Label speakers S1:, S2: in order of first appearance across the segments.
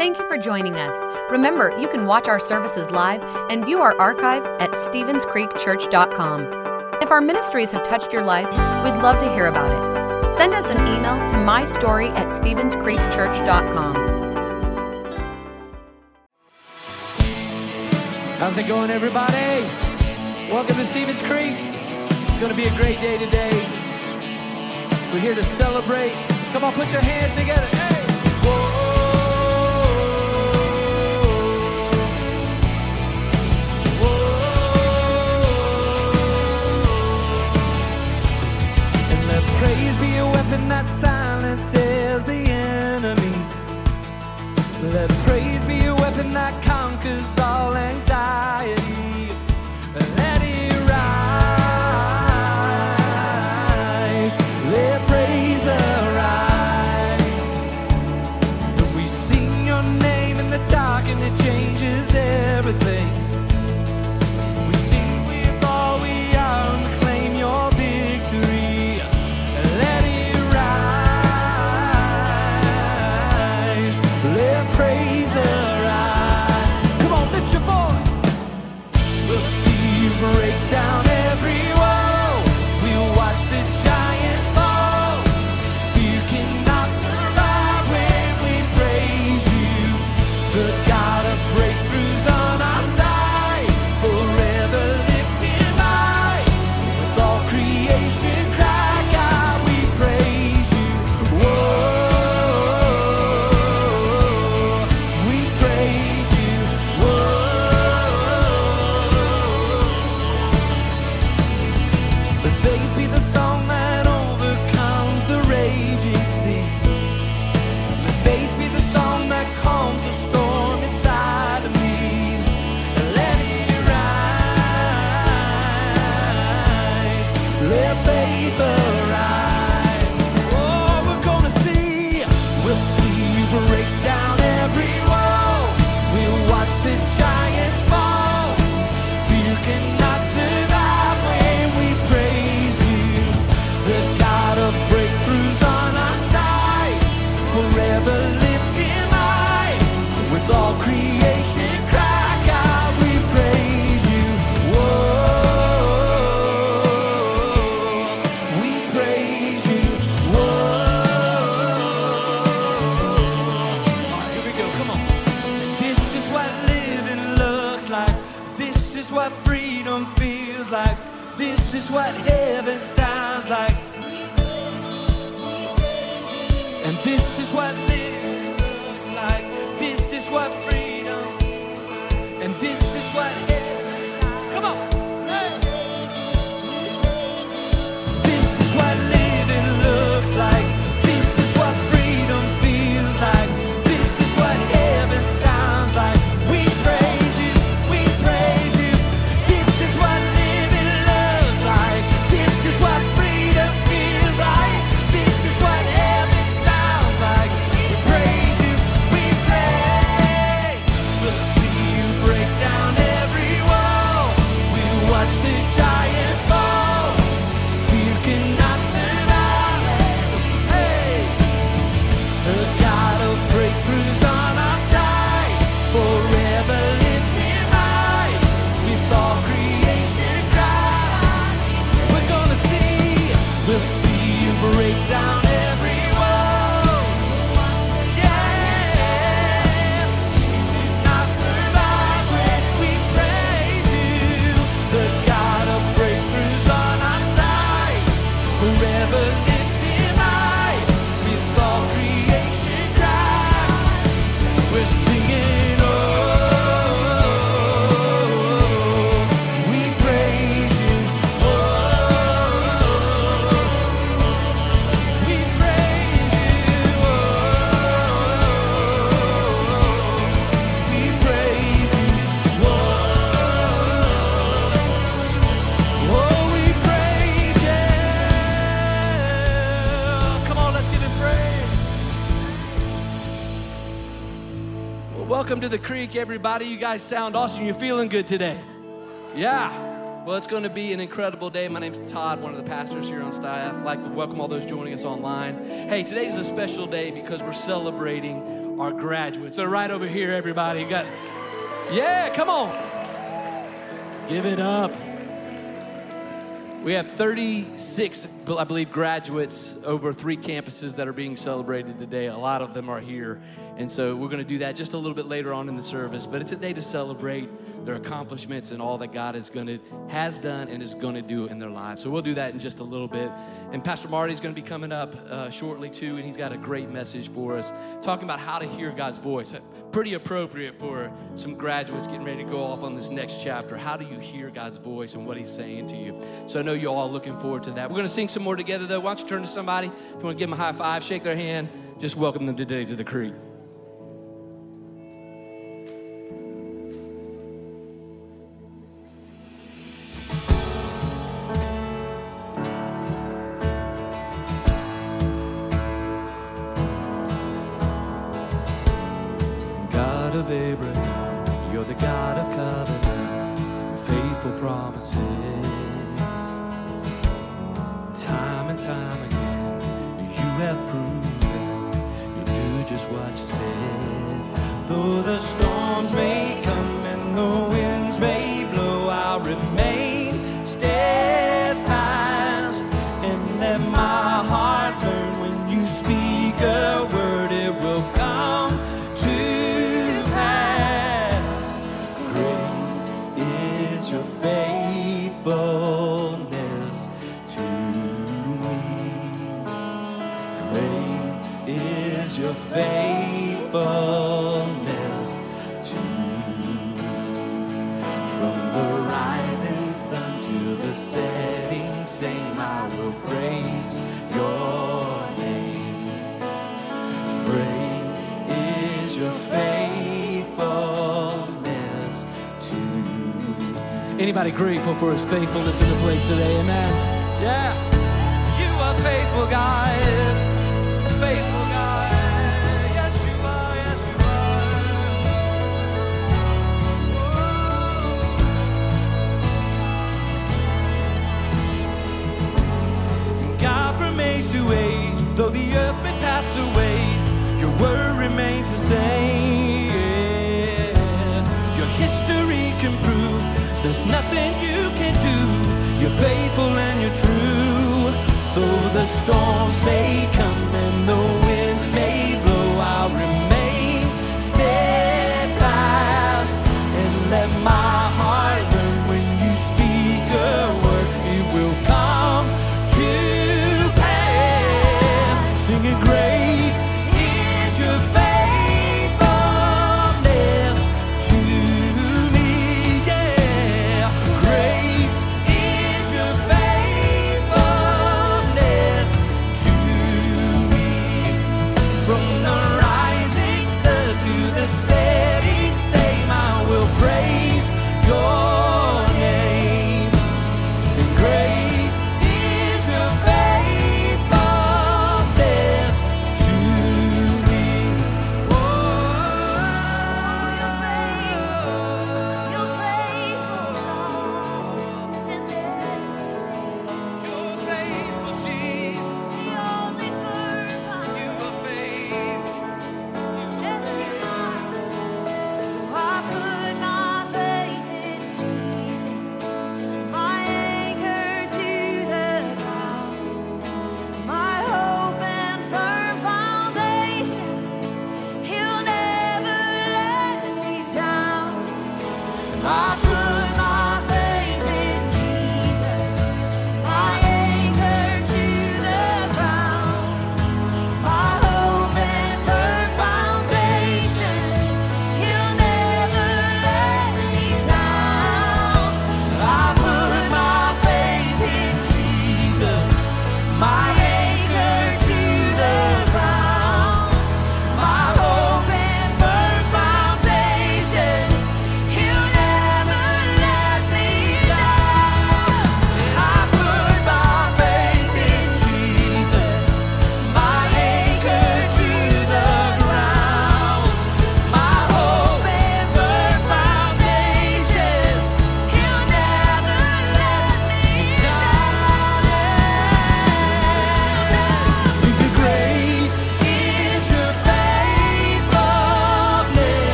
S1: Thank you for joining us. Remember, you can watch our services live and view our archive at StevensCreekChurch.com. If our ministries have touched your life, we'd love to hear about it. Send us an email to mystory at StevensCreekChurch.com.
S2: How's it going, everybody? Welcome to Stevens Creek. It's going to be a great day today. We're here to celebrate. Come on, put your hands together. Hey! hoping that silence is the enemy. Let praise. We'll see you break down Welcome to the creek, everybody. You guys sound awesome. You're feeling good today. Yeah. Well, it's going to be an incredible day. My name's Todd, one of the pastors here on staff. I'd like to welcome all those joining us online. Hey, today's a special day because we're celebrating our graduates. They're right over here, everybody. You got Yeah, come on. Give it up. We have 36 I believe, graduates over three campuses that are being celebrated today. A lot of them are here. And so we're going to do that just a little bit later on in the service. But it's a day to celebrate their accomplishments and all that God is going to has done and is going to do in their lives. So we'll do that in just a little bit. And Pastor Marty's going to be coming up uh, shortly too, and he's got a great message for us, talking about how to hear God's voice. Pretty appropriate for some graduates getting ready to go off on this next chapter. How do you hear God's voice and what He's saying to you? So I know you're all looking forward to that. We're going to sing some more together though. Why don't you turn to somebody? If you want to give them a high five, shake their hand, just welcome them today to the creek. Said. Though the storms may Anybody grateful for his faithfulness in the place today? Amen. Yeah. You are faithful, God. Faithful, God. Yes, you are. Yes, you are. God from age to age, though the earth may pass away, your word remains the same. There's nothing you can do. You're faithful and you're true. Though the storms may come and the wind may blow, I'll remain steadfast and let my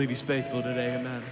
S3: believe He's faithful today? Amen.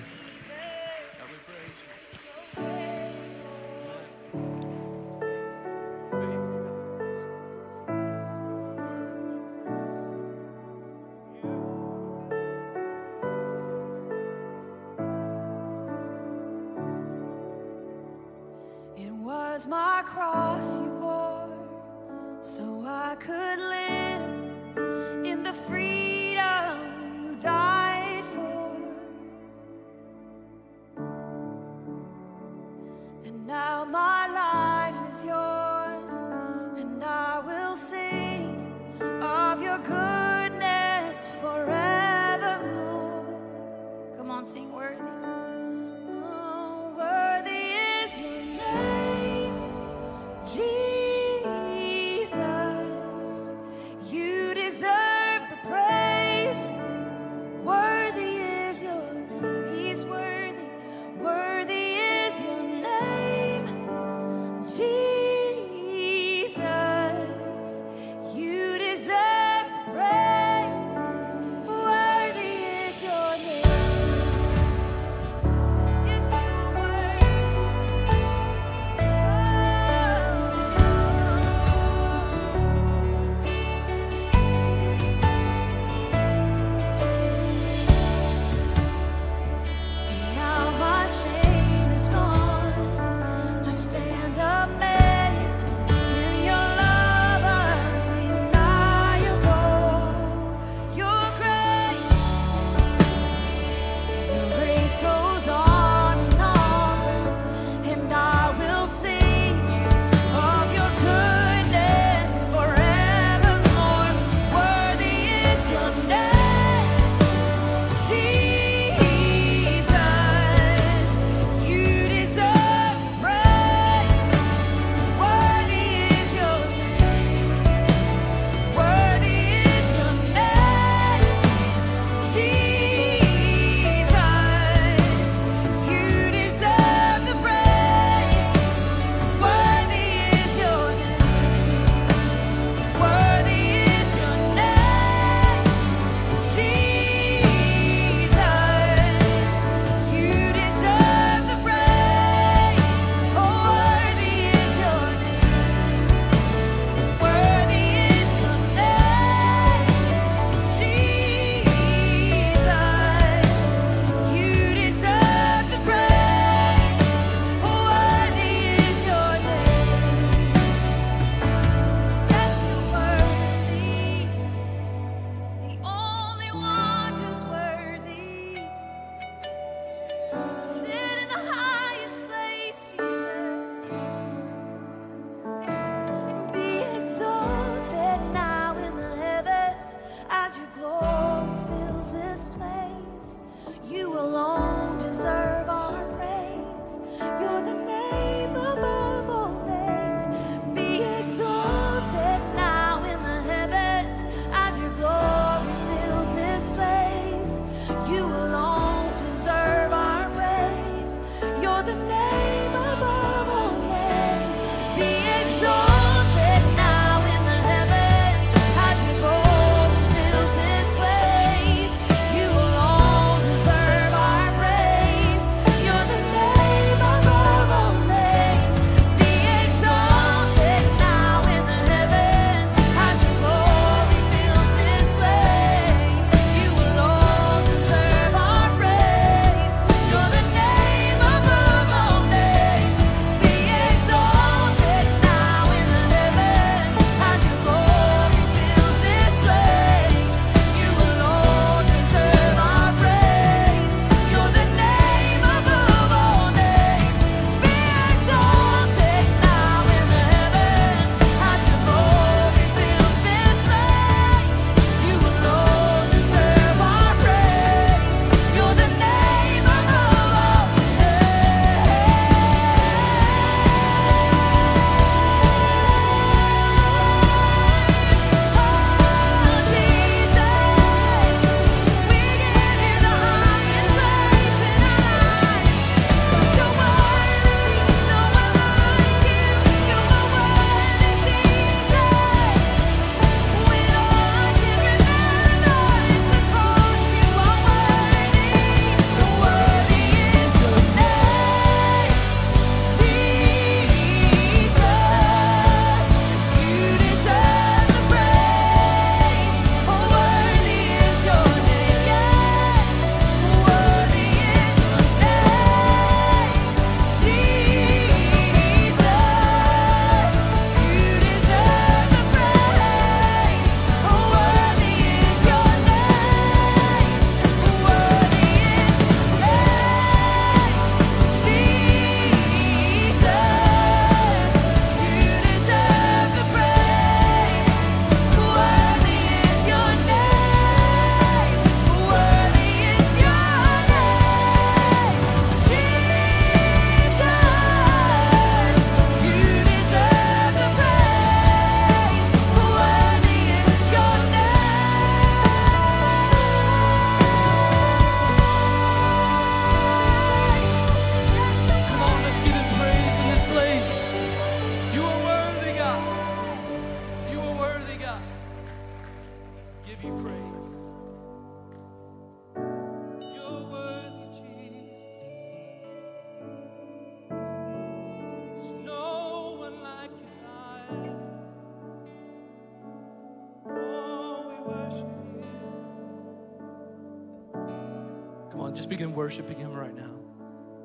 S3: Begin worshiping Him right now.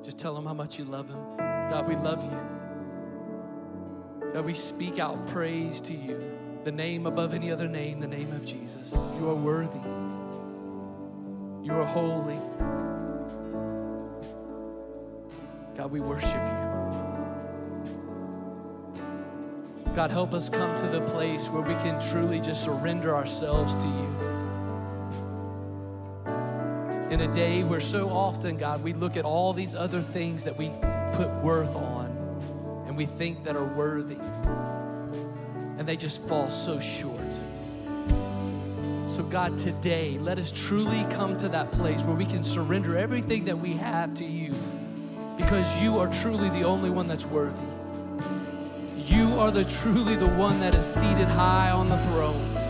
S3: Just tell Him how much you love Him. God, we love you. God, we speak out praise to you, the name above any other name, the name of Jesus. You are worthy. You are holy. God, we worship you. God, help us come to the place where we can truly just surrender ourselves to you. In a day where so often, God, we look at all these other things that we put worth on and we think that are worthy, and they just fall so short. So, God, today, let us truly come to that place where we can surrender everything that we have to you because you are truly the only one that's worthy. You are the truly the one that is seated high on the throne.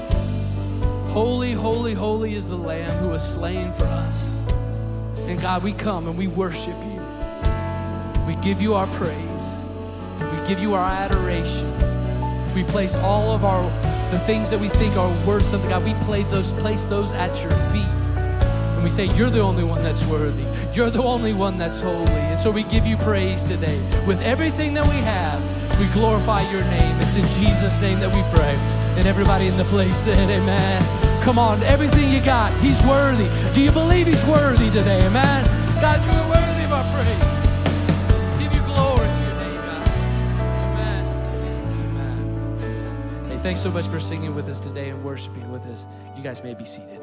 S3: Holy, holy, holy is the Lamb who was slain for us. And God, we come and we worship you. We give you our praise. We give you our adoration. We place all of our the things that we think are worth something. God, we play those, place those at your feet. And we say, You're the only one that's worthy. You're the only one that's holy. And so we give you praise today. With everything that we have, we glorify your name. It's in Jesus' name that we pray. And everybody in the place said, Amen. Come on, everything you got, He's worthy. Do you believe He's worthy today? Amen. God, you are worthy of our praise. Give you glory to your name, God. Amen. Amen. Hey, thanks so much for singing with us today and worshiping with us. You guys may be seated.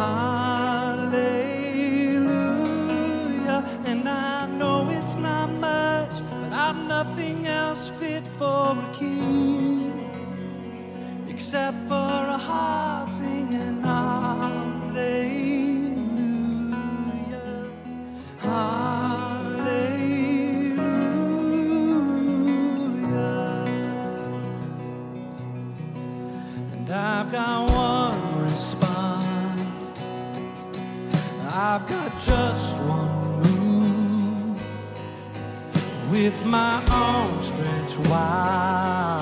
S2: Hallelujah. And I know it's not much, but I've nothing else fit for a king except for a heart singing hallelujah. Hallelujah. I've got just one move with my arms stretched wide.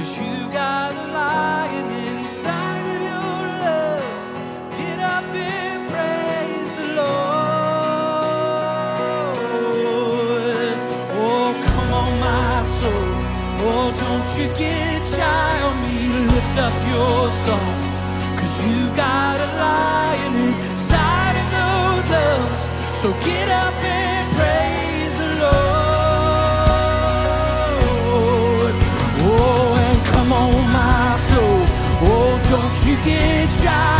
S2: Cause you got you get shot.